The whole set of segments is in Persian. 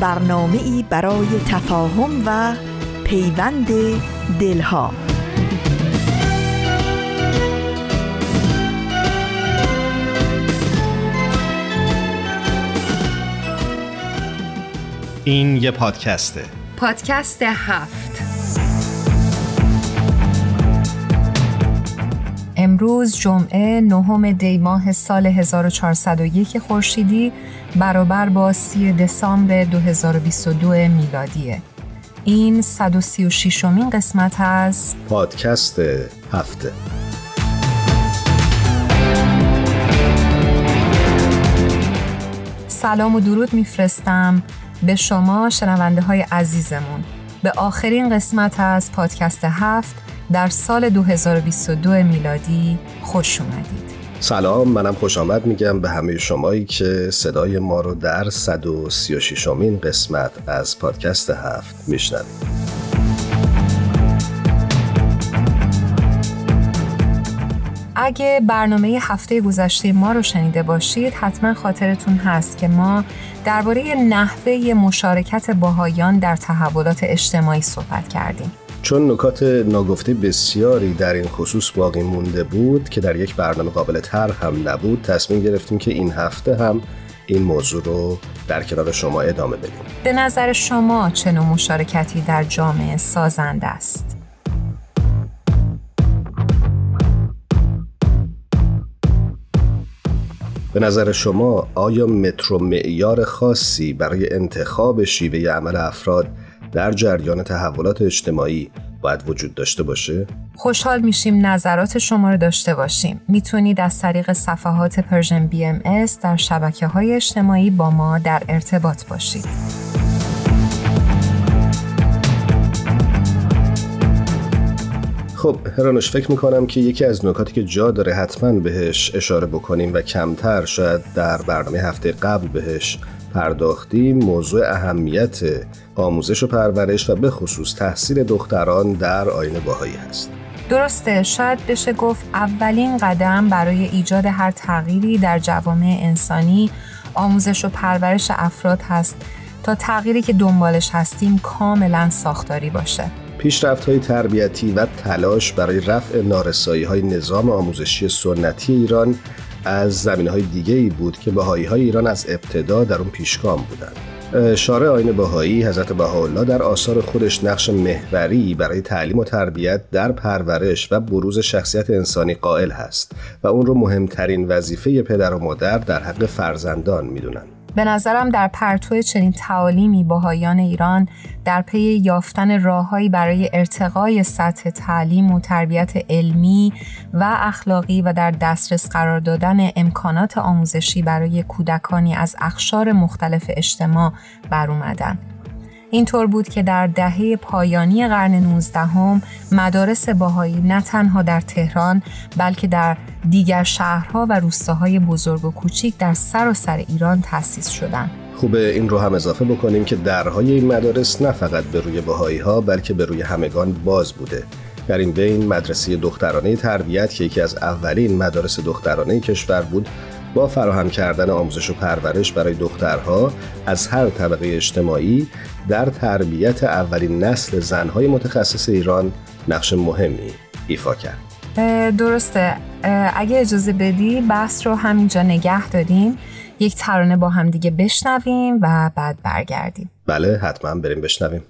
برنامه ای برای تفاهم و پیوند دلها. این یه پادکسته پادکست هفت. امروز جمعه نهم دی ماه سال 1401 خورشیدی. برابر با 30 دسامبر 2022 میلادیه. این 136 مین قسمت از پادکست هفته. سلام و درود میفرستم به شما شنونده های عزیزمون. به آخرین قسمت از پادکست هفت در سال 2022 میلادی خوش اومدید. سلام منم خوش آمد میگم به همه شمایی که صدای ما رو در 136 امین قسمت از پادکست هفت میشنوید. اگه برنامه هفته گذشته ما رو شنیده باشید حتما خاطرتون هست که ما درباره نحوه مشارکت باهایان در تحولات اجتماعی صحبت کردیم. چون نکات ناگفته بسیاری در این خصوص باقی مونده بود که در یک برنامه قابل تر هم نبود تصمیم گرفتیم که این هفته هم این موضوع رو در کنار شما ادامه بدیم به نظر شما چه نوع مشارکتی در جامعه سازنده است؟ به نظر شما آیا متر و معیار خاصی برای انتخاب شیوه عمل افراد در جریان تحولات اجتماعی باید وجود داشته باشه؟ خوشحال میشیم نظرات شما رو داشته باشیم. می‌تونید از طریق صفحات Persian BMS در شبکه های اجتماعی با ما در ارتباط باشید. خب هرانوش فکر می‌کنم که یکی از نکاتی که جا داره حتما بهش اشاره بکنیم و کمتر شاید در برنامه هفته قبل بهش پرداختیم موضوع اهمیت آموزش و پرورش و به خصوص تحصیل دختران در آین باهایی هست. درسته شاید بشه گفت اولین قدم برای ایجاد هر تغییری در جوامع انسانی آموزش و پرورش افراد هست تا تغییری که دنبالش هستیم کاملا ساختاری باشه. پیشرفت های تربیتی و تلاش برای رفع نارسایی های نظام آموزشی سنتی ایران از زمین های دیگه ای بود که بهایی های ایران از ابتدا در اون پیشگام بودند. شارع آین بهایی حضرت بهاءالله در آثار خودش نقش محوری برای تعلیم و تربیت در پرورش و بروز شخصیت انسانی قائل هست و اون رو مهمترین وظیفه پدر و مادر در حق فرزندان می‌دونند. به نظرم در پرتو چنین تعالیمی باهایان ایران در پی یافتن راههایی برای ارتقای سطح تعلیم و تربیت علمی و اخلاقی و در دسترس قرار دادن امکانات آموزشی برای کودکانی از اخشار مختلف اجتماع بر اومدن. اینطور بود که در دهه پایانی قرن 19 هم مدارس باهایی نه تنها در تهران بلکه در دیگر شهرها و روستاهای بزرگ و کوچیک در سراسر ایران تأسیس شدند. خوبه این رو هم اضافه بکنیم که درهای این مدارس نه فقط به روی باهایی ها بلکه به روی همگان باز بوده. در این بین مدرسه دخترانه تربیت که یکی از اولین مدارس دخترانه کشور بود با فراهم کردن آموزش و پرورش برای دخترها از هر طبقه اجتماعی در تربیت اولین نسل زنهای متخصص ایران نقش مهمی ایفا کرد. درسته. اگه اجازه بدی بحث رو همینجا نگه داریم. یک ترانه با هم دیگه بشنویم و بعد برگردیم. بله حتما بریم بشنویم.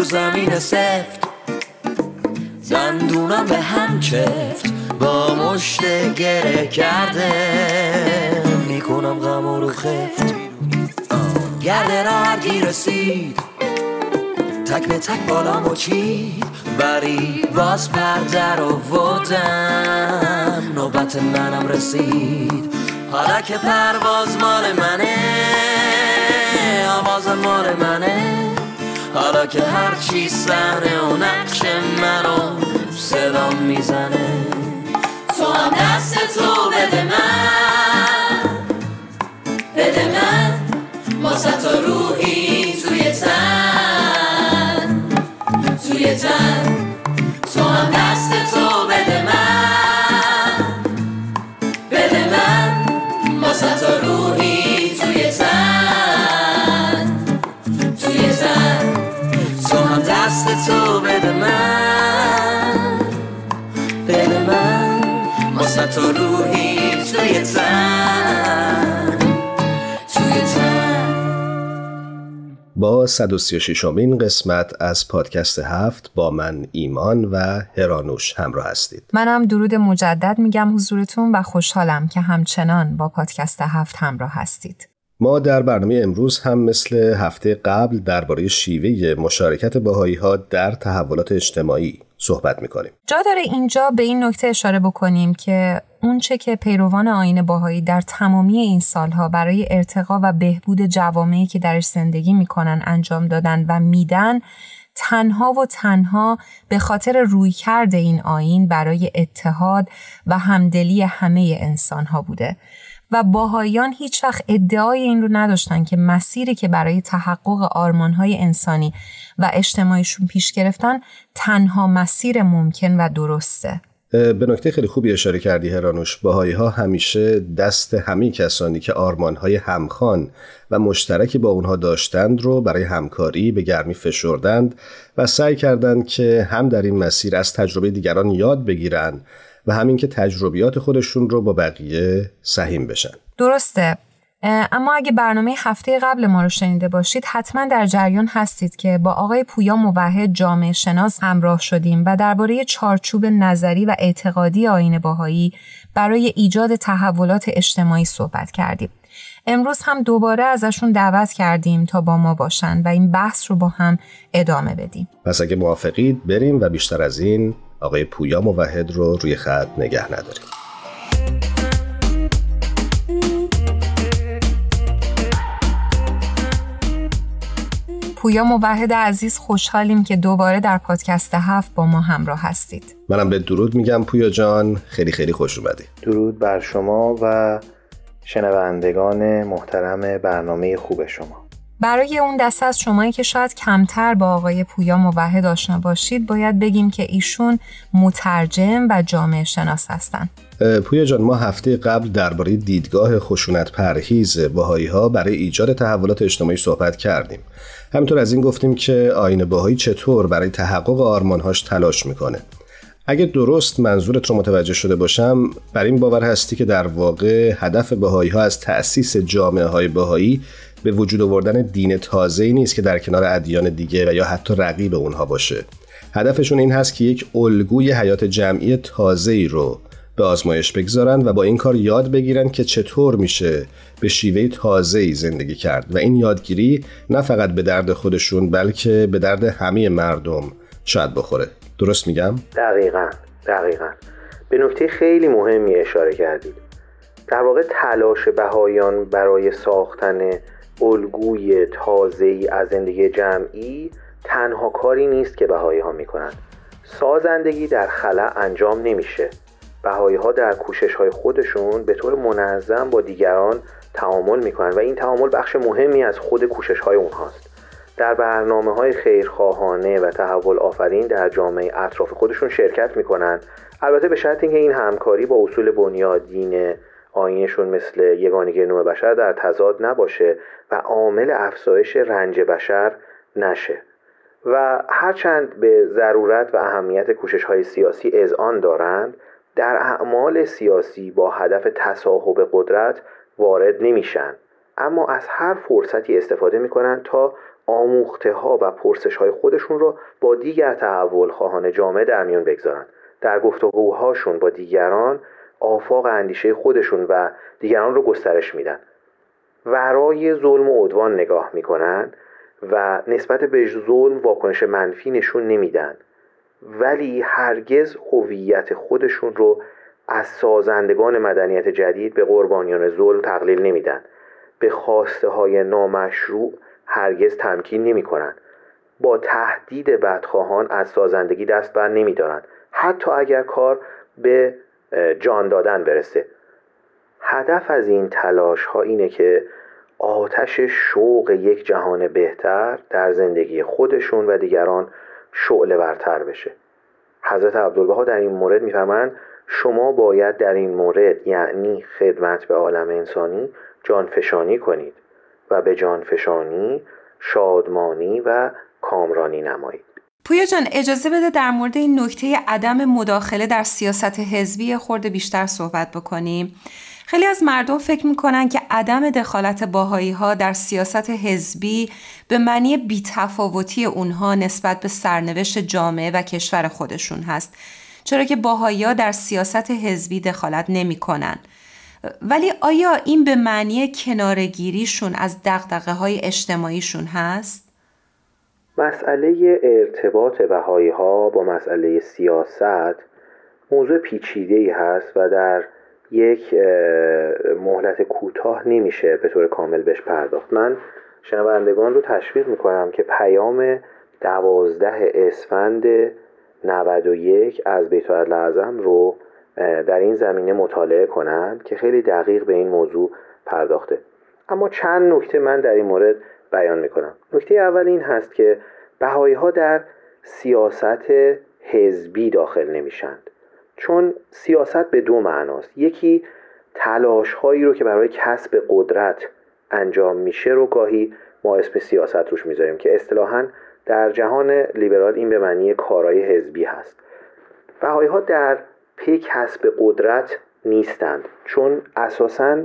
رو زمین سفت. دندونم به هم چفت. با مشت گره کرده. می‌کنم غم رو خفت. گرده را هرگی رسید. تک به تک بالا مچید بری باز پرده رو ودم نوبت منم رسید. حالا که پرواز مال منه. آواز مال منه. حالا که هر چی سحنه و نقش منو صدا می‌زنه. تو هم دست تو بده من. بده من. واسه تو روحی توی تن. توی تن. تو هم دست تو تو روحی توی تن توی تن با 136 امین قسمت از پادکست هفت با من ایمان و هرانوش همراه هستید منم درود مجدد میگم حضورتون و خوشحالم که همچنان با پادکست هفت همراه هستید. ما در برنامه امروز هم مثل هفته قبل درباره شیوه مشارکت باهایی ها در تحولات اجتماعی صحبت می‌کنیم. جا داره اینجا به این نکته اشاره بکنیم که اونچه که پیروان آین باهایی در تمامی این سالها برای ارتقا و بهبود جوامعی که درش زندگی می‌کنن انجام دادن و میدن تنها و تنها به خاطر رویکرد این آین برای اتحاد و همدلی همه انسان ها بوده و باهایان هیچ وقت ادعای این رو نداشتن که مسیری که برای تحقق آرمانهای انسانی و اجتماعیشون پیش گرفتن تنها مسیر ممکن و درسته. به نکته خیلی خوبی اشاره کردی هرانوش باهایی ها همیشه دست همه کسانی که آرمان های همخان و مشترکی با اونها داشتند رو برای همکاری به گرمی فشردند و سعی کردند که هم در این مسیر از تجربه دیگران یاد بگیرن و همین که تجربیات خودشون رو با بقیه سهیم بشن درسته اما اگه برنامه هفته قبل ما رو شنیده باشید حتما در جریان هستید که با آقای پویا موحد جامعه شناس همراه شدیم و درباره چارچوب نظری و اعتقادی آین باهایی برای ایجاد تحولات اجتماعی صحبت کردیم. امروز هم دوباره ازشون دعوت کردیم تا با ما باشن و این بحث رو با هم ادامه بدیم. پس اگه موافقید بریم و بیشتر از این آقای پویا موحد رو روی خط نگه نداریم. پویا موحد عزیز خوشحالیم که دوباره در پادکست هفت با ما همراه هستید. منم به درود میگم پویا جان. خیلی خیلی خوش اومدی. درود بر شما و شنوندگان محترم برنامه خوب شما. برای اون دسته از شمایی که شاید کمتر با آقای پویا موحد آشنا باشید باید بگیم که ایشون مترجم و جامعه شناس هستن. پویا جان ما هفته قبل درباره دیدگاه خشونت پرهیز باهایی ها برای ایجاد تحولات اجتماعی صحبت کردیم. همینطور از این گفتیم که آین باهایی چطور برای تحقق آرمانهاش تلاش می‌کنه. اگه درست منظورت رو متوجه شده باشم بر این باور هستی که در واقع هدف بهایی ها از تأسیس جامعه های بهایی به وجود آوردن دین تازه ای نیست که در کنار ادیان دیگه و یا حتی رقیب اونها باشه. هدفشون این هست که یک الگوی حیات جمعی تازه ای رو به آزمایش بگذارن و با این کار یاد بگیرن که چطور میشه به شیوه تازه ای زندگی کرد. و این یادگیری نه فقط به درد خودشون بلکه به درد همه مردم شاید بخوره. درست میگم؟ دقیقا دقیقا. به نکته خیلی مهمی اشاره کردید. در واقع تلاش بهایان برای ساختن الگوی تازه ای از زندگی جمعی تنها کاری نیست که بهایی ها می‌کنند. سازندگی در خلا انجام نمیشه. بهایی ها در کوشش های خودشون به طور منظم با دیگران تعامل می‌کنن و این تعامل بخش مهمی از خود کوشش های اونهاست. در برنامه های خیرخواهانه و تحول آفرین در جامعه اطراف خودشون شرکت می‌کنن البته به شرط اینکه این همکاری با اصول بنیادین آینشون مثل یگانگی نوع بشر در تضاد نباشه و عامل افزایش رنج بشر نشه. و هرچند به ضرورت و اهمیت کوشش های سیاسی اذعان دارند در اعمال سیاسی با هدف تصاحب قدرت وارد نمیشن. اما از هر فرصتی استفاده می‌کنن تا آموخته ها و پرسش های خودشون رو با دیگر تحول خواهان جامعه در میون بگذارن. در گفتگوهاشون با دیگران آفاق اندیشه خودشون و دیگران رو گسترش میدن ورای ظلم و عدوان نگاه می‌کنن و نسبت به ظلم واکنش منفی نشون نمیدن ولی هرگز هویت خودشون رو از سازندگان مدنیت جدید به قربانیان ظلم تقلیل نمیدن به خواسته های نامشروع هرگز تمکین نمی کنن. با تهدید بدخواهان از سازندگی دست بر نمی دارن. حتی اگر کار به جان دادن برسه. هدف از این تلاش ها اینه که آتش شوق یک جهان بهتر در زندگی خودشون و دیگران شعله برتر بشه. حضرت عبدالبها در این مورد میفرمایند شما باید در این مورد یعنی خدمت به عالم انسانی جانفشانی کنید و به جانفشانی شادمانی و کامرانی نمایید. پویا جان اجازه بده در مورد این نکته عدم مداخله در سیاست حزبی خورده بیشتر صحبت بکنیم خیلی از مردم فکر می‌کنن که عدم دخالت باهایی ها در سیاست حزبی به معنی بیتفاوتی اونها نسبت به سرنوشت جامعه و کشور خودشون هست چرا که باهایی ها در سیاست حزبی دخالت نمی‌کنن. ولی آیا این به معنی کنارگیریشون از دقدقه های اجتماعیشون هست؟ مسئله ارتباط بهایی ها با مسئله سیاست موضوع پیچیده ای هست و در یک مهلت کوتاه نمیشه به طور کامل بهش پرداخت. من شنوندگان رو تشویق می‌کنم که پیام دوازده اسفند 91 از بیت اعظم رو در این زمینه مطالعه کنند که خیلی دقیق به این موضوع پرداخته. اما چند نکته من در این مورد بیان می‌کنم. نکته اول این هست که بهایی ها در سیاست حزبی داخل نمیشند. چون سیاست به دو معناست. یکی تلاش هایی رو که برای کسب قدرت انجام میشه رو گاهی ما اسم سیاست روش می‌ذاریم که اصطلاحا در جهان لیبرال این به معنی کارای حزبی هست. بهایی ها در پی کسب قدرت نیستند. چون اساسا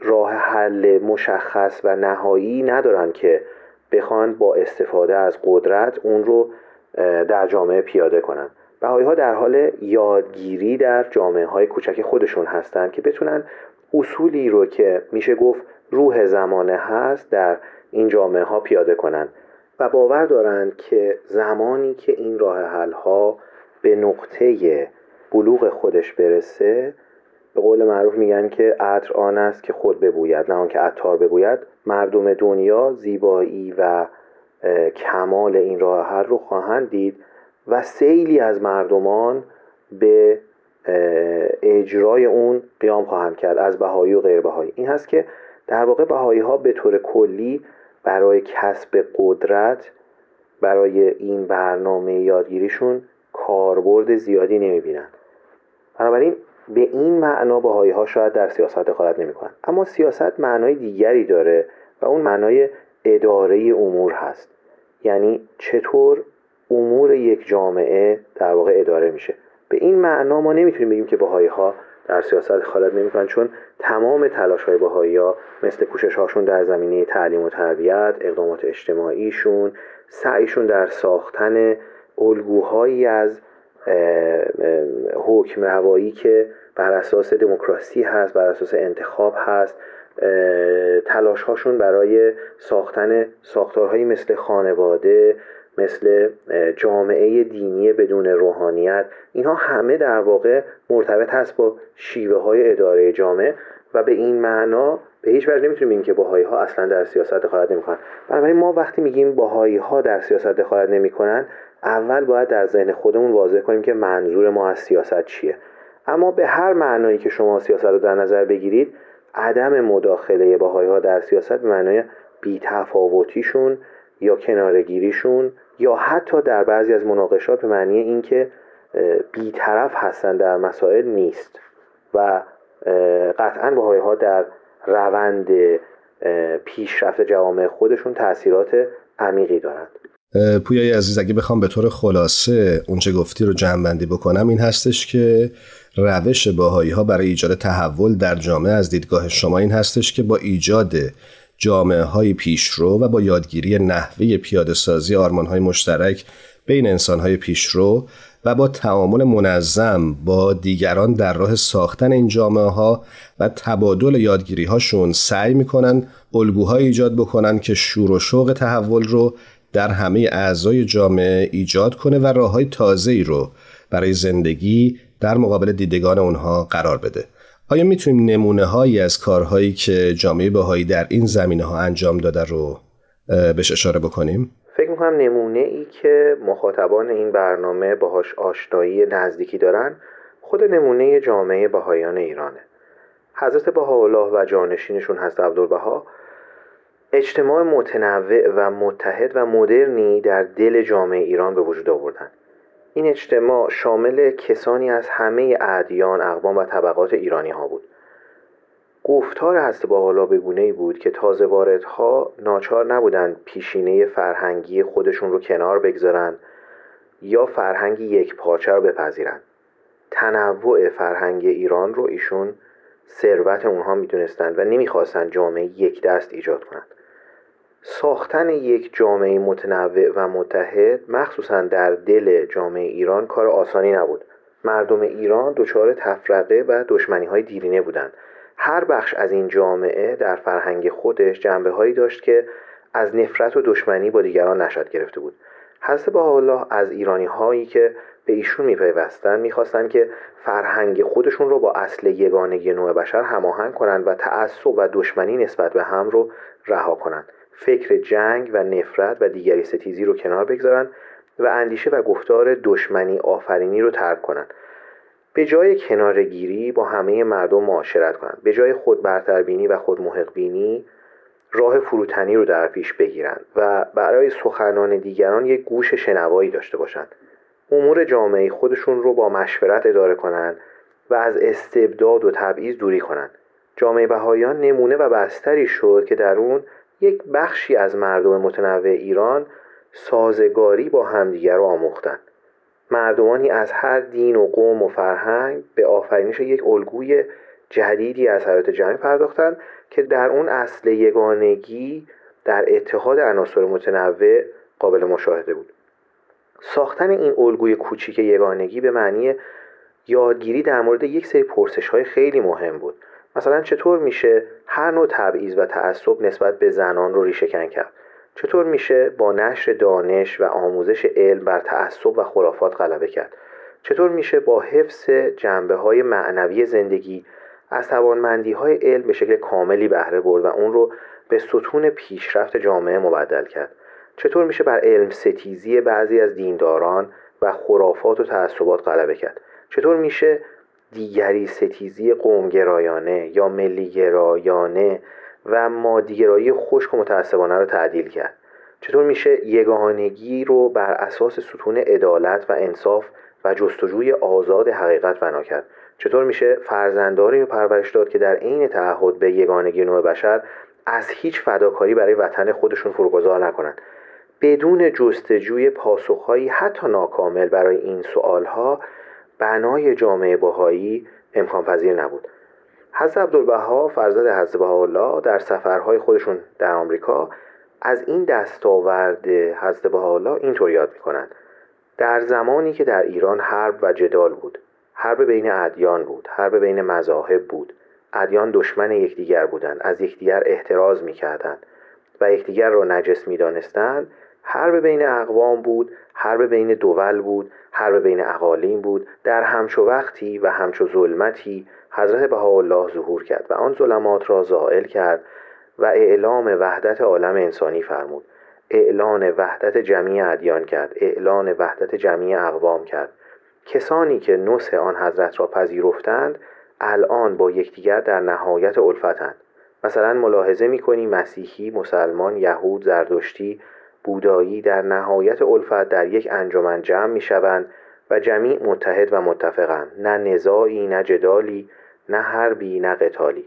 راه حل مشخص و نهایی ندارند که بخوان با استفاده از قدرت اون رو در جامعه پیاده کنند بهایی ها در حال یادگیری در جامعه های کوچک خودشون هستند که بتونن اصولی رو که میشه گفت روح زمانه هست در این جامعه ها پیاده کنند و باور دارند که زمانی که این راه حل ها به نقطه بلوغ خودش برسه به قول معروف میگن که عطر آن است که خود ببوید نه آنکه عطار بگوید مردم دنیا زیبایی و کمال این راه حل رو خواهند دید و سیلی از مردمان به اجرای اون قیام خواهند کرد از بهایی و غیر بهایی این هست که در واقع بهایی ها به طور کلی برای کسب قدرت برای این برنامه یادگیریشون کاربرد زیادی نمی‌بینن. بنابراین به این معنا بهایی ها شاید در سیاست دخالت نمی‌کنن اما سیاست معنای دیگری داره و اون معنای اداره امور هست. یعنی چطور امور یک جامعه در واقع اداره میشه. به این معنا ما نمی‌تونیم بگیم که بهایی ها در سیاست دخالت نمی‌کنن چون تمام تلاش های بهایی ها مثل کوشش هاشون در زمینه تعلیم و تربیت اقدامات اجتماعیشون سعیشون در ساختن الگوهایی از حکم روایی که بر اساس دموکراسی هست بر اساس انتخاب هست تلاش هاشون برای ساختن ساختارهایی مثل خانواده مثل جامعه دینی بدون روحانیت. اینها همه در واقع مرتبط هست با شیوه های اداره جامعه و به این معنا به هیچ وجه نمی‌تونیم بگیم که باهایی ها اصلا در سیاست دخالت نمی‌کنن. بنابراین ما وقتی میگیم باهایی ها در سیاست دخالت نمی‌کنن اول باید در ذهن خودمون واضح کنیم که منظور ما از سیاست چیه. اما به هر معنایی که شما سیاست رو در نظر بگیرید عدم مداخله باهایی ها در سیاست به معنای بیتفاوتیشون یا کنارگیریشون یا حتی در بعضی از مناقشات به معنی اینکه بیطرف هستن در مسائل نیست و قطعا باهایی ها در روند پیشرفت جوامع خودشون تاثیرات عمیقی دارند. پویای عزیز اگه بخوام به طور خلاصه اونچه گفتی رو جمع بندی بکنم این هستش که روش باهایی ها برای ایجاد تحول در جامعه از دیدگاه شما این هستش که با ایجاد جامعه های پیشرو و با یادگیری نحوه پیاده سازی آرمان های مشترک بین انسان های پیشرو و با تعامل منظم با دیگران در راه ساختن این جامعه ها و تبادل یادگیری هاشون سعی می‌کنن الگوهای ایجاد بکنن که شور و شوق تحول رو در همه اعضای جامعه ایجاد کنه و راه های تازه رو برای زندگی در مقابل دیدگان اونها قرار بده. آیا می‌تونیم نمونه هایی از کارهایی که جامعه بهایی در این زمینه ها انجام داده رو بهش اشاره بکنیم؟ فکر می‌کنم نمونه ای که مخاطبان این برنامه باهاش آشنایی نزدیکی دارن خود نمونه جامعه بهایان ایرانه. حضرت بهاءالله و جانشینشون هست عبدالبها. اجتماع متنوع و متحد و مدرنی در دل جامعه ایران به وجود آوردن. این اجتماع شامل کسانی از همه ادیان، اقوام و طبقات ایرانی ها بود. گفتار هست با حالا به گونه بود که تازه واردها ناچار نبودند پیشینه فرهنگی خودشون رو کنار بگذارن یا فرهنگی یک پارچه رو بپذیرن. تنوع فرهنگ ایران رو ایشون ثروت اونها می‌دونستند و نمی‌خواستند جامعه یک دست ایجاد کنند. ساختن یک جامعه متنوع و متحد مخصوصا در دل جامعه ایران کار آسانی نبود. مردم ایران دچار تفرقه و دشمنی های دیرینه بودند. هر بخش از این جامعه در فرهنگ خودش جنبه هایی داشت که از نفرت و دشمنی با دیگران نشد گرفته بود. حضرت الله از ایرانی هایی که به ایشون میپیوستند می‌خواستند که فرهنگ خودشون رو با اصل یگانگی نوع بشر هماهنگ کنند و تعصب و دشمنی نسبت به هم رو رها کنند. فکر جنگ و نفرت و دیگری ستیزی رو کنار بگذارند و اندیشه و گفتار دشمنی آفرینی رو ترک کنند به جای کنارگیری با همه مردم معاشرت کنند به جای خود برتربینی و خود محق بینی راه فروتنی رو در پیش بگیرند و برای سخنان دیگران یک گوش شنوایی داشته باشند امور جامعه خودشون رو با مشورت اداره کنند و از استبداد و تبعیض دوری کنند جامعه بهایان نمونه و بستری شد که در اون یک بخشی از مردم متنوع ایران سازگاری با همدیگر رو آموختند مردمانی از هر دین و قوم و فرهنگ به آفرینش یک الگوی جدیدی از حیات جمعی پرداختند که در اون اصل یگانگی در اتحاد عناصر متنوع قابل مشاهده بود. ساختن این الگوی کوچیک یگانگی به معنی یادگیری در مورد یک سری پرسش های خیلی مهم بود. مثلا چطور میشه هر نوع تبعیض و تعصب نسبت به زنان رو ریشهکن کرد؟ چطور میشه با نشر دانش و آموزش علم بر تعصب و خرافات غلبه کرد؟ چطور میشه با حفظ جنبه های معنوی زندگی از توانمندی های علم به شکل کاملی بهره برد و اون رو به ستون پیشرفت جامعه مبدل کرد؟ چطور میشه بر علم ستیزی بعضی از دینداران و خرافات و تعصبات غلبه کرد؟ چطور میشه دیگری ستیزی قومگرایانه یا ملیگرایانه و مادیگرایی خشک و متعصبانه رو تعدیل کرد. چطور میشه یگانگی رو بر اساس ستون عدالت و انصاف و جستجوی آزاد حقیقت بنا کرد؟ چطور میشه فرزنداری رو پرورش داد که در عین تعهد به یگانگی نوع بشر از هیچ فداکاری برای وطن خودشون فروگذار نکنند بدون جستجوی پاسخهایی حتی ناکامل برای این سوالها بنای جامعه بهایی امکان پذیر نبود. حضرت عبدالبها فرزند حضرت بهاءالله در سفرهای خودشون در آمریکا از این دستاورد حضرت بهاءالله اینطور یاد می‌کنند. در زمانی که در ایران حرب و جدال بود حرب بین ادیان بود حرب بین مذاهب بود ادیان دشمن یکدیگر بودند از یکدیگر احتراز می‌کردند و یکدیگر را نجس می‌دانستند حرب بین اقوام بود حرب بین دول بود حرب بین اقالیم بود. در همچو وقتی و همچو ظلمتی حضرت بهاءالله ظهور کرد و آن ظلمات را زائل کرد و اعلام وحدت عالم انسانی فرمود. اعلان وحدت جمعی ادیان کرد. اعلان وحدت جمعی اقوام کرد. کسانی که نصح آن حضرت را پذیرفتند الان با یکدیگر در نهایت الفتند. مثلا ملاحظه می‌کنی مسیحی مسلمان یهود زردشتی بودایی در نهایت الفت در یک انجمن جمع می‌شوند و جمیع متحد و متفقند. نه نزاعی نه جدالی نه حربی نه قتالی.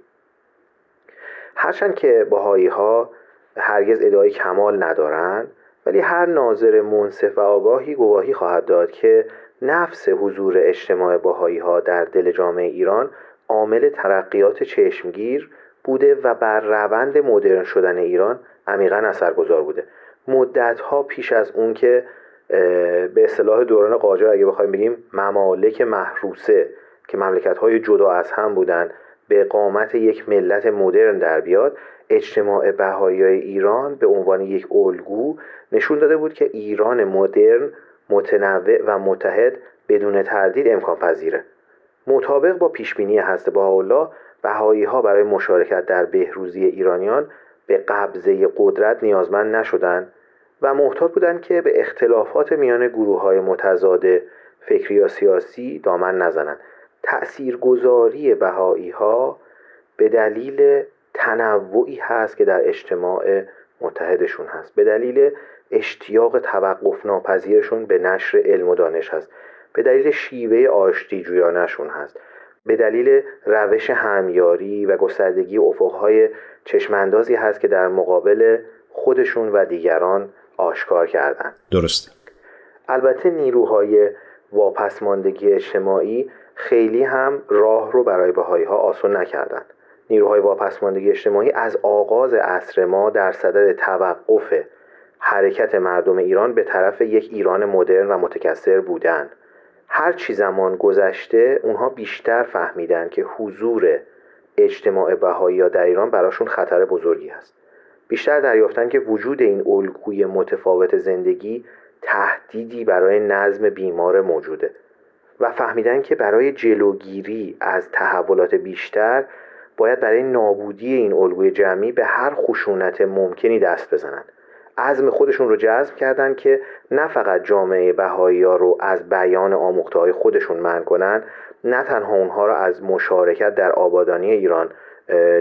هرچند که باهایی ها هرگز ادعای کمال ندارند ولی هر ناظر منصف و آگاهی گواهی خواهد داد که نفس حضور اجتماع باهایی ها در دل جامعه ایران عامل ترقیات چشمگیر بوده و بر روند مدرن شدن ایران عمیقا اثرگذار بوده. مدت ها پیش از اون که به اصطلاح دوران قاجار اگه بخوایم بگیم ممالک محروسه که مملکت های جدا از هم بودن به قامت یک ملت مدرن در بیاد اجتماع بهایی ایران به عنوان یک الگو نشون داده بود که ایران مدرن متنوع و متحد بدون تردید امکان پذیره. مطابق با پیشبینی حضرت بهاءالله بهایی ها برای مشارکت در بهروزی ایرانیان به قبضه قدرت نیازمند نشدند و محتاط بودند که به اختلافات میان گروه های متضاد فکری یا سیاسی دامن نزنند. تأثیرگذاری بهایی ها به دلیل تنوعی هست که در اجتماع متحدشون هست. به دلیل اشتیاق توقف ناپذیرشون به نشر علم و دانش هست. به دلیل شیوه آشتی جویانشون هست. به دلیل روش همیاری و گستردگی افقهای چشماندازی هست که در مقابل خودشون و دیگران آشکار کردن. درسته. البته نیروهای واپسماندگی اجتماعی خیلی هم راه رو برای بهایی ها آسون نکردند نیروهای واپسماندگی اجتماعی از آغاز عصر ما در صدد توقف حرکت مردم ایران به طرف یک ایران مدرن و متکثر بودند هر چی زمان گذشته اونها بیشتر فهمیدن که حضور اجتماع بهایی در ایران براشون خطر بزرگی است بیشتر دریافتن که وجود این الگوی متفاوت زندگی تهدیدی برای نظم بیمار موجوده و فهمیدن که برای جلوگیری از تحولات بیشتر باید برای نابودی این الگوی جمعی به هر خشونت ممکنی دست بزنند عزم خودشون رو جذب کردن که نه فقط جامعه بهایی ها رو از بیان آموخته های خودشون من کنن نه تنها اونها رو از مشارکت در آبادانی ایران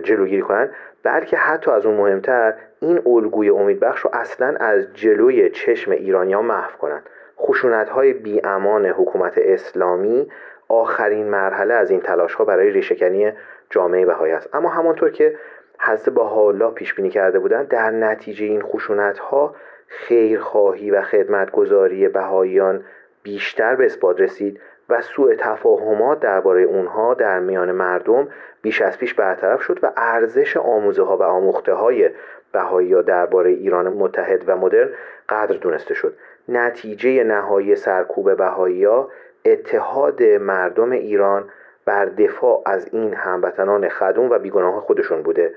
جلوگیری کنن بلکه حتی از اون مهمتر این الگوی امیدبخش رو اصلا از جلوی چشم ایرانیا محو کنن. خشونت های بی امان حکومت اسلامی آخرین مرحله از این تلاش ها برای ریشهکنی جامعه بهایی است. اما همانطور که حضرت با حالا پیش بینی کرده بودند. در نتیجه این خشونت ها خیرخواهی و خدمتگذاری بهاییان بیشتر به اثبات رسید و سوء تفاهمات درباره اونها در میان مردم بیش از پیش برطرف شد و ارزش آموزه ها و آموخته های بهایی درباره ایران متحد و مدرن قدر دونسته شد. نتیجه نهایی سرکوب بهایی اتحاد مردم ایران بر دفاع از این هموطنان خدوم و بیگناه خودشون بوده.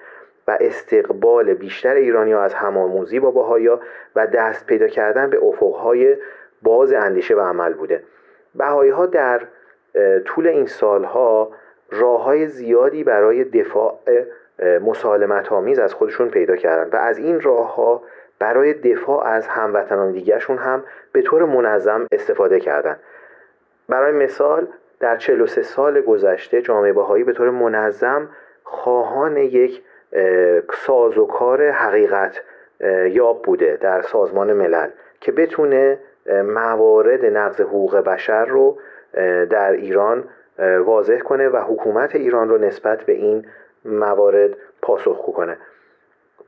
و استقبال بیشتر ایرانی ها از همآموزی با باهایا و دست پیدا کردن به افقهای باز اندیشه و عمل بوده بهایی ها در طول این سالها راه های زیادی برای دفاع مسالمت آمیز از خودشون پیدا کردن و از این راه ها برای دفاع از هموطنان دیگرشون هم به طور منظم استفاده کردند. برای مثال در 43 سال گذشته جامعه باهایی به طور منظم خواهان یک ساز و کار حقیقت یاب بوده در سازمان ملل که بتونه موارد نقض حقوق بشر رو در ایران واضح کنه و حکومت ایران رو نسبت به این موارد پاسخگو کنه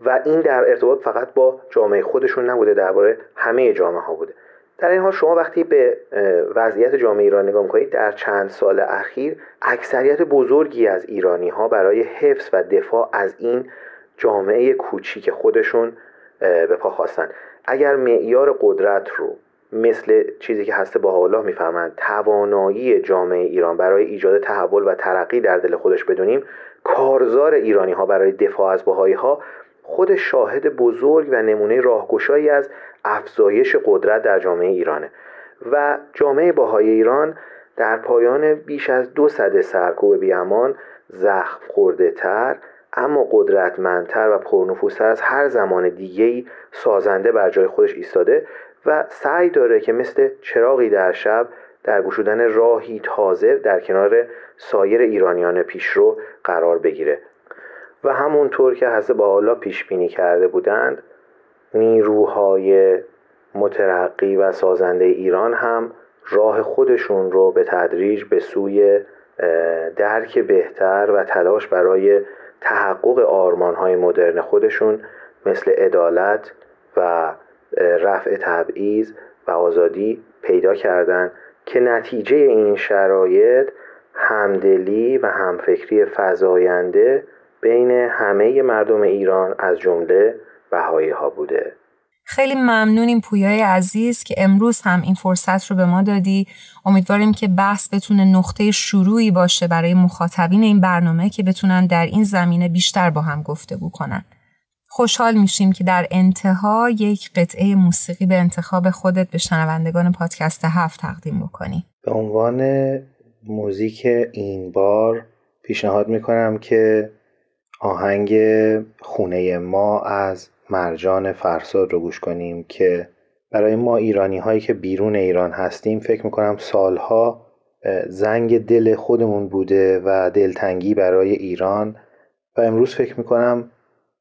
و این در ارتباط فقط با جامعه خودشون نبوده درباره همه جامعه ها بوده. در این حال شما وقتی به وضعیت جامعه ایران نگاه می‌کنید در چند سال اخیر اکثریت بزرگی از ایرانی ها برای حفظ و دفاع از این جامعه کوچیک خودشون به پا خواستن. اگر معیار قدرت رو مثل چیزی که هسته با الله میفرمند توانایی جامعه ایران برای ایجاد تحول و ترقی در دل خودش بدونیم کارزار ایرانی ها برای دفاع از بهایی ها خود شاهد بزرگ و نمونه راهگشایی از افزایش قدرت در جامعه ایرانه و جامعه باهای ایران در پایان بیش از دو صده سرکوب بیامان زخم خورده تر اما قدرتمندتر و پرنفوذتر از هر زمان دیگهی سازنده بر جای خودش ایستاده و سعی داره که مثل چراغی در شب در گشودن راهی تازه در کنار سایر ایرانیان پیشرو قرار بگیره. و همونطور که حضرت با حالا پیش بینی کرده بودند نیروهای مترقی و سازنده ایران هم راه خودشون رو به تدریج به سوی درک بهتر و تلاش برای تحقق آرمانهای مدرن خودشون مثل عدالت و رفع تبعیض و آزادی پیدا کردند که نتیجه این شرایط همدلی و همفکری فزاینده بین همه مردم ایران از جمله بهایی ها بوده. خیلی ممنونیم پویای عزیز که امروز هم این فرصت رو به ما دادی. امیدواریم که بحث بتونه نقطه شروعی باشه برای مخاطبین این برنامه که بتونن در این زمینه بیشتر با هم گفتگو کنن. خوشحال میشیم که در انتها یک قطعه موسیقی به انتخاب خودت به شنوندگان پادکست هفت تقدیم بکنی. به عنوان موزیک این بار پیشنهاد می‌کنم که آهنگ خونه ما از مرجان فرساد رو گوش کنیم که برای ما ایرانی هایی که بیرون ایران هستیم فکر می‌کنم سالها زنگ دل خودمون بوده و دلتنگی برای ایران. و امروز فکر می‌کنم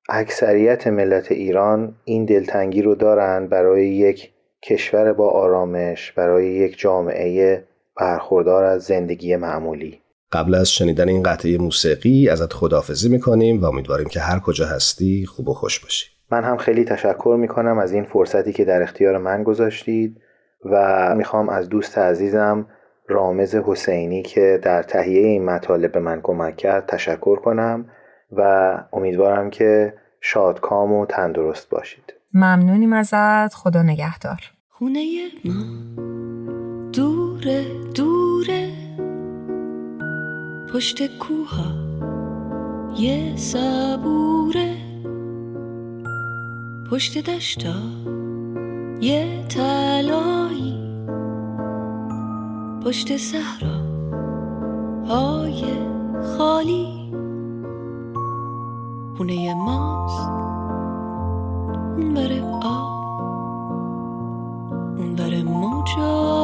اکثریت ملت ایران این دلتنگی رو دارن برای یک کشور با آرامش برای یک جامعه برخوردار از زندگی معمولی. قبل از شنیدن این قطعه موسیقی ازت خداحافظی می‌کنیم و امیدواریم که هر کجا هستی خوب و خوش باشی. من هم خیلی تشکر می‌کنم از این فرصتی که در اختیار من گذاشتید و می‌خوام از دوست عزیزم رامز حسینی که در تهیه این مطالب به من کمک کرد تشکر کنم و امیدوارم که شادکام و تندرست باشید. ممنونیم ازت. خدا نگهدار. خونه ما دوره دوره پشت کوها یه صبوره. پشت دشتا یه تلایی پشت صحرا های خالی. خونه ماست. اون بره آب. اون بره موجای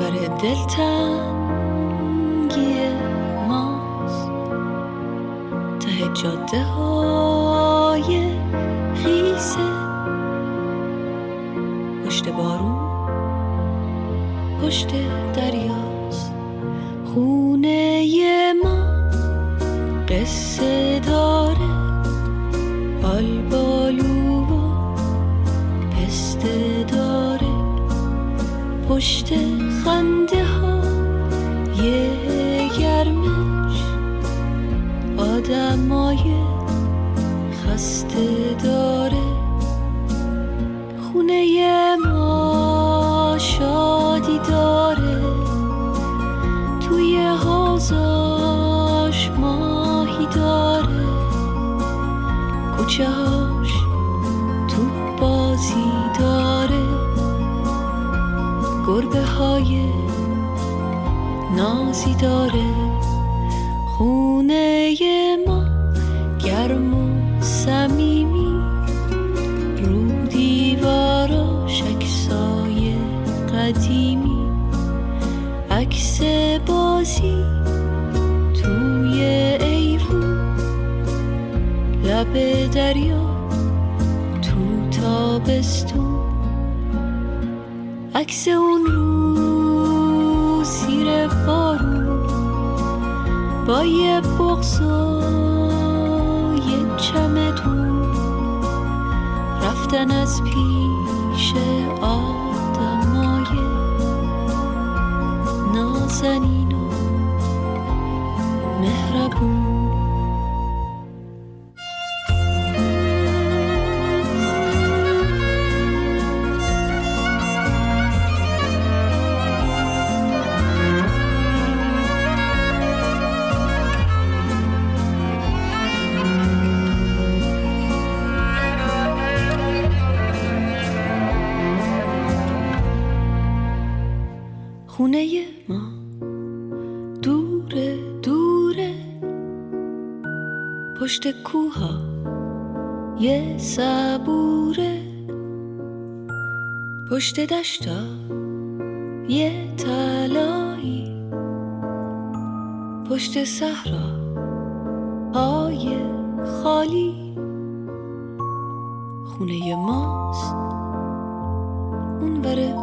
بره دلتنگی ماست. ته جاده های خیسه. پشت بارون پشت آدمای خسته داره. خونه ما شادی داره. توی حوزاش ماهی داره. کوچه تو بازی داره. گربه های نازی داره. عکس اون رو سیر بارون با یه بغز و یه چمدون رفتن از پیش آدمای نازنین پشت کوها. یه صبوره. پشت دشتا. یه تلایی پشت صحرا. های خالی. خونه ماست. اون بر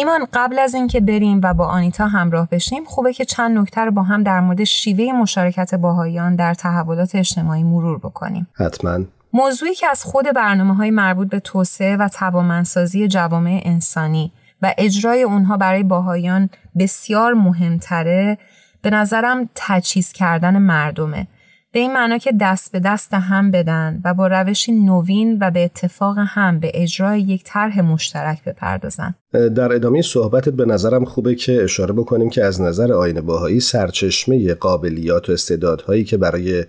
ایمان قبل از اینکه بریم و با آنیتا همراه بشیم خوبه که چند نکته رو با هم در مورد شیوه مشارکت باهایان در تحولات اجتماعی مرور بکنیم. حتما موضوعی که از خود برنامه های مربوط به توسعه و توامنسازی جوامع انسانی و اجرای اونها برای باهایان بسیار مهمتره به نظرم تجهیز کردن مردمه به این معنا که دست به دست هم بدن و با روشی نوین و به اتفاق هم به اجرای یک طرح مشترک بپردازن. در ادامه صحبتت به نظرم خوبه که اشاره بکنیم که از نظر آین باهایی سرچشمه قابلیات و استعدادهایی که برای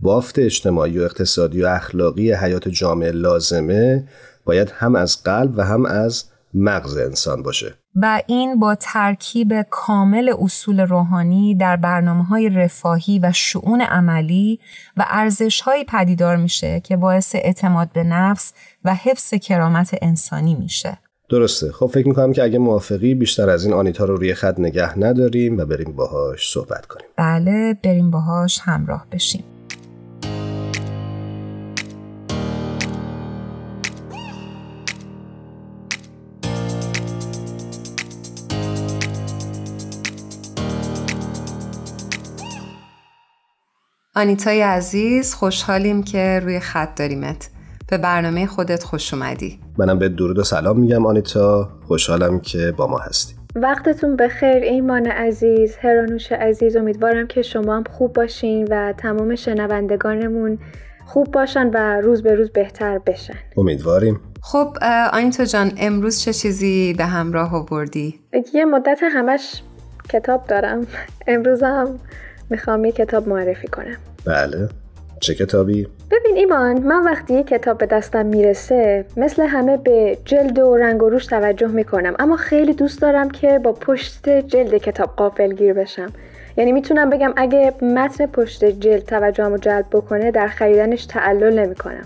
بافت اجتماعی و اقتصادی و اخلاقی حیات جامعه لازمه باید هم از قلب و هم از مغز انسان باشه. و این با ترکیب کامل اصول روحانی در برنامه های رفاهی و شعون عملی و ارزش های پدیدار میشه که باعث اعتماد به نفس و حفظ کرامت انسانی میشه. درسته. خب فکر می‌کنم که اگه موافقی بیشتر از این آنیتا رو روی خط نگه نداریم و بریم باهاش صحبت کنیم. بله بریم باهاش همراه بشیم. آنیتای عزیز خوشحالیم که روی خط داریمت. به برنامه خودت خوش اومدی. منم به درود و سلام میگم آنیتا. خوشحالم که با ما هستی. وقتتون بخیر ایمان عزیز هرانوش عزیز. امیدوارم که شما هم خوب باشین و تمام شنوندگانمون خوب باشن و روز به روز بهتر بشن. امیدواریم. خب آنیتا جان امروز چه چیزی به همراه آوردی؟ یه مدت همش کتاب دارم. امروز هم می‌خوام یه کتاب معرفی کنم. بله. چه کتابی؟ ببین ایمان من وقتی یه کتاب به دستم می‌رسه مثل همه به جلد و رنگ و روش توجه می‌کنم. اما خیلی دوست دارم که با پشت جلد کتاب قافل گیر بشم. یعنی می‌تونم بگم اگه متن پشت جلد توجهم جلب بکنه در خریدنش تعلل نمی‌کنم.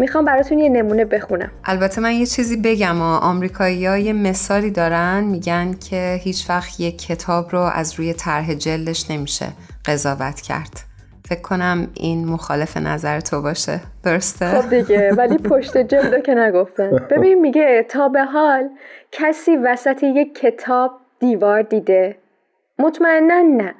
می‌خوام براتون یه نمونه بخونم. البته من یه چیزی بگم و آمریکایی یه مثالی دارن میگن که هیچ وقت یک کتاب رو از روی طرح جلدش نمیشه قضاوت کرد. فکر کنم این مخالف نظر تو باشه. درسته؟ خب دیگه ولی پشت جلد که نگفتن. ببین میگه تا به حال کسی وسط یک کتاب دیوار دیده. مطمئنا نه.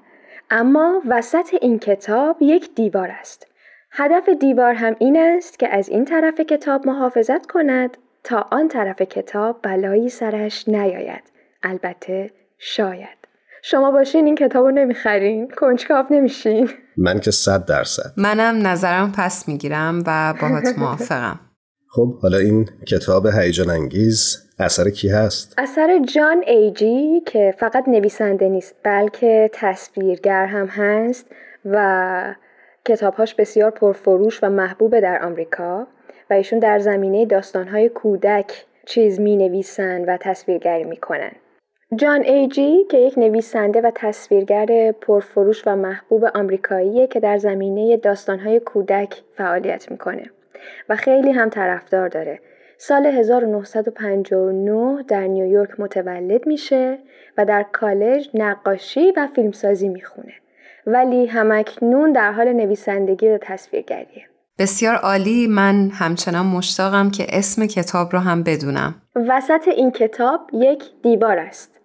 اما وسط این کتاب یک دیوار است. هدف دیوار هم این است که از این طرف کتاب محافظت کند تا آن طرف کتاب بلایی سرش نیاید. البته شاید. شما باشین این کتاب رو نمی‌خرین. کنجکاو نمیشین. من که صد درصد. منم نظرم پس می‌گیرم و باهات موافقم. خب حالا این کتاب هیجان انگیز اثر کی هست؟ اثر جان ایجی که فقط نویسنده نیست بلکه تصویرگر هم هست و کتابهاش بسیار پرفروش و محبوبه در آمریکا و ایشون در زمینه داستانهای کودک چیز می نویسن و تصویرگری می کنن. جان ایجی که یک نویسنده و تصویرگر پرفروش و محبوب آمریکاییه که در زمینه داستانهای کودک فعالیت می‌کنه و خیلی هم طرفدار داره. سال 1959 در نیویورک متولد میشه و در کالج نقاشی و فیلمسازی می‌خونه. ولی همکنون در حال نویسندگی و تصویرگریه. بسیار عالی من همچنان مشتاقم که اسم کتاب رو هم بدونم. وسط این کتاب یک دیوار است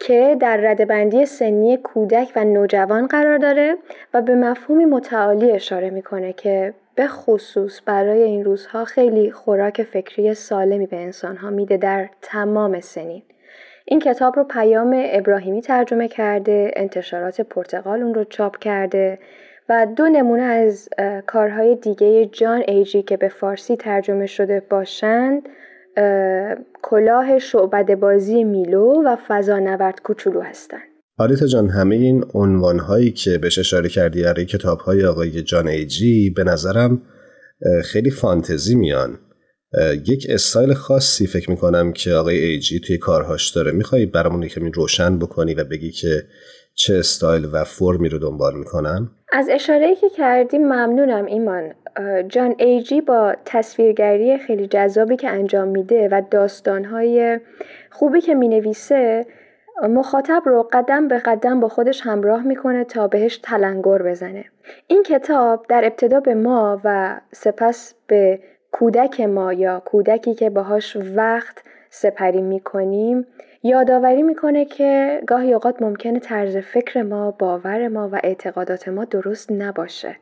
که در ردبندی سنی کودک و نوجوان قرار داره و به مفهومی متعالی اشاره می‌کنه که به خصوص برای این روزها خیلی خوراک فکری سالمی به انسانها میده در تمام سنین. این کتاب رو پیام ابراهیمی ترجمه کرده انتشارات پرتغال اون رو چاپ کرده و دو نمونه از کارهای دیگه جان ایجی که به فارسی ترجمه شده باشند کلاه شعبده بازی میلو و فضا نورد کوچولو هستند. آریتا جان همه این عنوان هایی که بهش اشاره کردی برای کتاب های آقای جان ایجی به نظرم خیلی فانتزی میان یک استایل خاصی فکر می‌کنم که آقای ایجی توی کارهاش داره. میخوایی برامون کمی روشن بکنی و بگی که چه استایل و فرمی رو دنبال می‌کنن؟ از اشاره که کردی ممنونم ایمان. جان ایجی با تصویرگری خیلی جذابی که انجام میده و داستانهای خوبی که می‌نویسه مخاطب رو قدم به قدم با خودش همراه می‌کنه تا بهش تلنگر بزنه. این کتاب در ابتدا به ما و سپس به کودک ما یا کودکی که باهاش وقت سپری می‌کنیم یادآوری می‌کنه که گاهی اوقات ممکنه طرز فکر ما، باور ما و اعتقادات ما درست نباشه.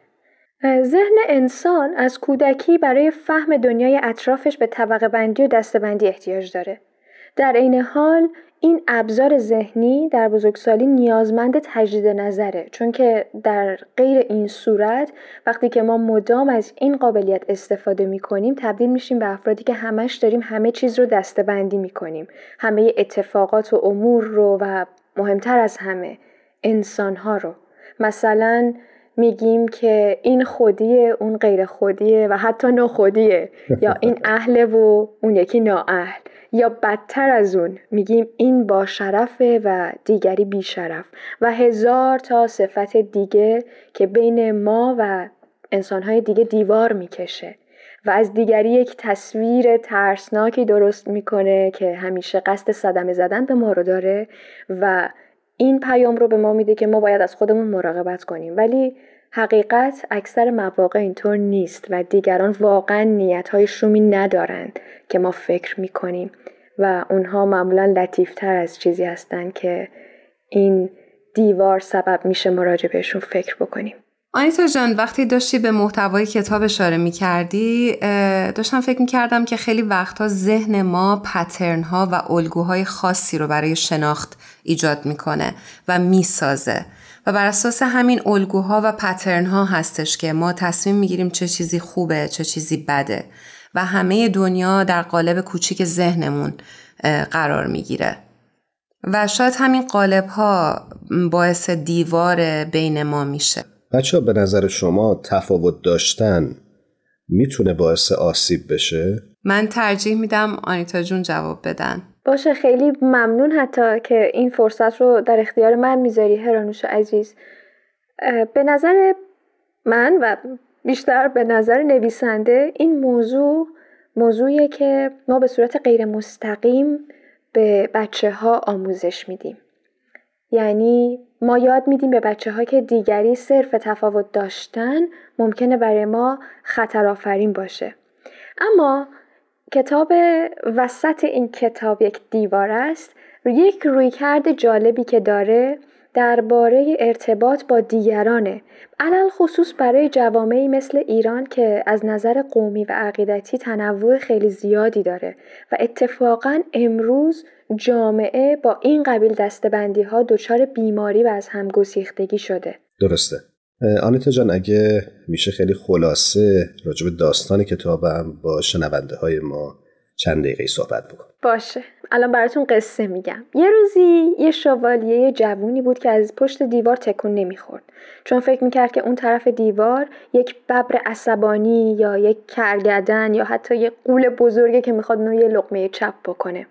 ذهن انسان از کودکی برای فهم دنیای اطرافش به طبقه بندی و دستبندی احتیاج داره. در عین حال این ابزار ذهنی در بزرگسالی نیازمند تجدید نظره چون که در غیر این صورت وقتی که ما مدام از این قابلیت استفاده می کنیم تبدیل میشیم به افرادی که همش داریم همه چیز رو دستبندی می کنیم همه اتفاقات و امور رو و مهمتر از همه انسانها رو. مثلا میگیم که این خودیه اون غیر خودیه و حتی ناخودیه. یا این اهله و اون یکی نااهل. یا بدتر از اون میگیم این با شرفه و دیگری بی شرف. و هزار تا صفت دیگه که بین ما و انسانهای دیگه دیوار می‌کشه. و از دیگری یک تصویر ترسناکی درست می‌کنه که همیشه قصد صدمه زدن به ما رو داره و این پیام رو به ما میده که ما باید از خودمون مراقبت کنیم. ولی حقیقت اکثر مواقع اینطور نیست و دیگران واقعا نیتهای شومی ندارند که ما فکر می‌کنیم و اونها معمولا لطیفتر از چیزی هستند که این دیوار سبب میشه مراجع بهشون فکر بکنیم. آنیتا جان وقتی داشتی به محتوای کتاب اشاره می کردی داشتم فکر می کردم که خیلی وقتها ذهن ما پترن ها و الگوهای خاصی رو برای شناخت ایجاد می‌کنه و می‌سازه. و بر اساس همین الگوها و پترن ها هستش که ما تصمیم می‌گیریم چه چیزی خوبه چه چیزی بده. و همه دنیا در قالب کوچیک ذهنمون قرار می‌گیره. و شاید همین قالب ها باعث دیوار بین ما میشه. بچه به نظر شما تفاوت داشتن می‌تونه باعث آسیب بشه؟ من ترجیح میدم آنیتا جون جواب بدن. باشه خیلی ممنون حتی که این فرصت رو در اختیار من می‌ذاری هرانوش عزیز. به نظر من و بیشتر به نظر نویسنده این موضوع موضوعیه که ما به صورت غیر مستقیم به بچه ها آموزش میدیم. یعنی ما یاد میدیم به بچه ها که دیگری صرف تفاوت داشتن ممکنه برای ما خطر آفرین باشه. اما کتاب وسط این کتاب یک دیوار است. یک رویکرد جالبی که داره درباره ارتباط با دیگرانه. علل خصوص برای جوامعی مثل ایران که از نظر قومی و عقیدتی تنوع خیلی زیادی داره و اتفاقا امروز جامعه با این قبیل دستبندی ها دچار بیماری و از هم گسیختگی شده. درسته. آنیتا جان اگه میشه خیلی خلاصه راجب داستان کتابم با شنونده های ما چند دقیقه صحبت بکن. باشه. الان براتون قصه میگم. یه روزی یه شوالیه جوونی بود که از پشت دیوار تکون نمی‌خورد. چون فکر می‌کرد که اون طرف دیوار یک ببر عصبانی یا یک کرگدن یا حتی یک قول بزرگه که می‌خواد نوع لقمه چپ بکنه.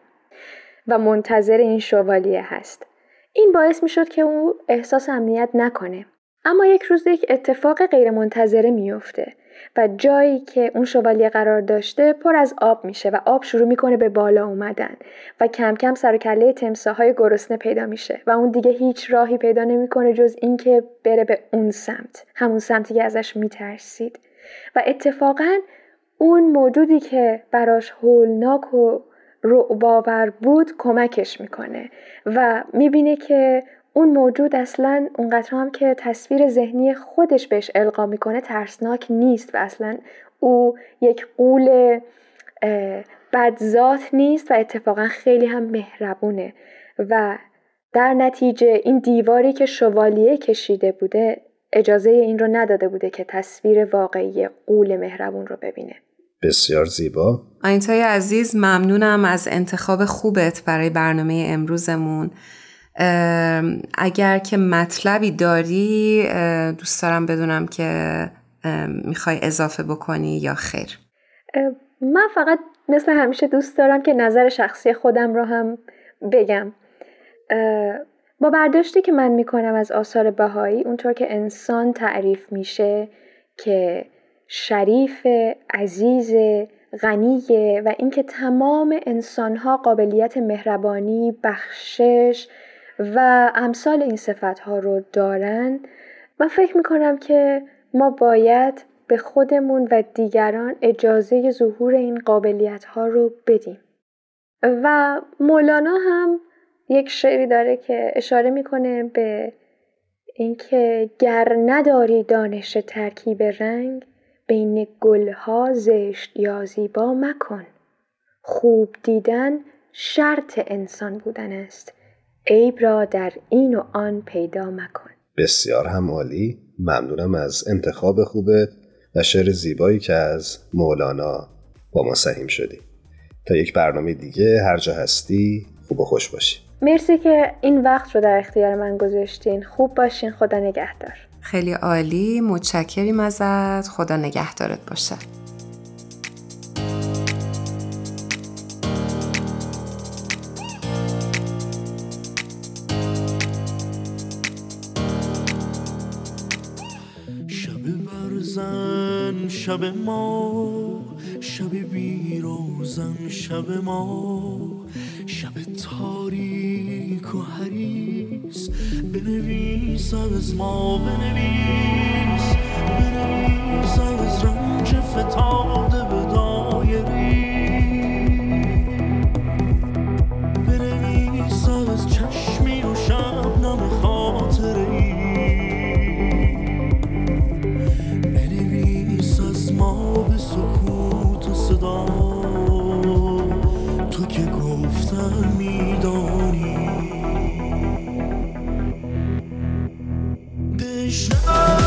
و منتظر این شوالیه هست. این باعث می‌شد که او احساس امنیت نکنه. اما یک روز یک اتفاق غیرمنتظره میفته و جایی که اون شوالیه قرار داشته پر از آب میشه و آب شروع می‌کنه به بالا اومدن و کم کم سر و کله تمساهای گرسنه پیدا میشه و اون دیگه هیچ راهی پیدا نمی‌کنه جز اینکه بره به اون سمت همون سمتی که ازش میترسید. و اتفاقا اون موجودی که براش هولناک و رعباور بود کمکش می‌کنه و می‌بینه که اون موجود اصلا اونقدر هم که تصویر ذهنی خودش بهش القا می‌کنه ترسناک نیست و اصلا او یک قول بدذات نیست و اتفاقا خیلی هم مهربونه و در نتیجه این دیواری که شوالیه کشیده بوده اجازه این رو نداده بوده که تصویر واقعی قول مهربون رو ببینه. بسیار زیبا. آینتای عزیز ممنونم از انتخاب خوبت برای برنامه امروزمون. اگر که مطلبی داری دوست دارم بدونم که می‌خوای اضافه بکنی یا خیر. من فقط مثل همیشه دوست دارم که نظر شخصی خودم رو هم بگم. با برداشتی که من می‌کنم از آثار بهایی اونطور که انسان تعریف میشه که شریف عزیز غنیه و اینکه تمام انسانها قابلیت مهربانی بخشش و امثال این صفتها رو دارن من فکر می‌کنم که ما باید به خودمون و دیگران اجازه ظهور این قابلیت ها رو بدیم. و مولانا هم یک شعری داره که اشاره می‌کنه به اینکه گر نداری دانش ترکیب رنگ بین گلها زشت یا زیبا مکن. خوب دیدن شرط انسان بودن است. عیب را در این و آن پیدا مکن. بسیار هم عالی. ممنونم از انتخاب خوبت و شعر زیبایی که از مولانا با ما سهیم شدی. تا یک برنامه دیگه هر جا هستی خوب و خوش باشی. مرسی که این وقت رو در اختیار من گذاشتین. خوب باشین. خدا نگهدار. خیلی عالی متشکریم ازت. خدا نگهدارت باشه. شب ما. شب بیروزن شب ما. شب تاریک. و حریس بنویس از ما بنویس بنویس از رنج فتاده Krishna.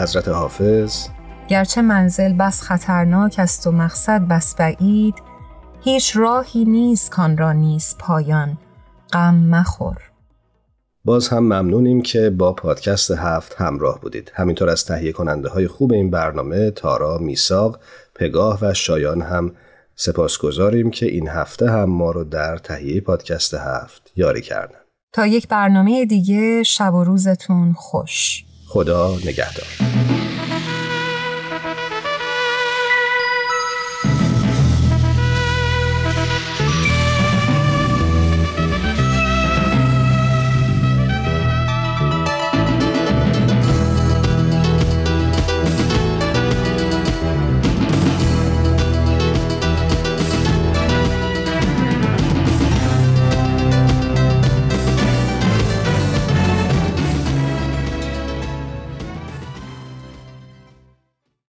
حضرت حافظ. گرچه منزل بس خطرناک است و مقصد بس بعید هیچ راهی نیست کان را نیست پایان. غم مخور. باز هم ممنونیم که با پادکست هفت همراه بودید. همینطور از تهیه کننده های خوب این برنامه تارا میساق پگاه و شایان هم سپاسگزاریم که این هفته هم ما رو در تهیه پادکست هفت یاری کردن. تا یک برنامه دیگه شب و روزتون خوش. خدا نگهدار.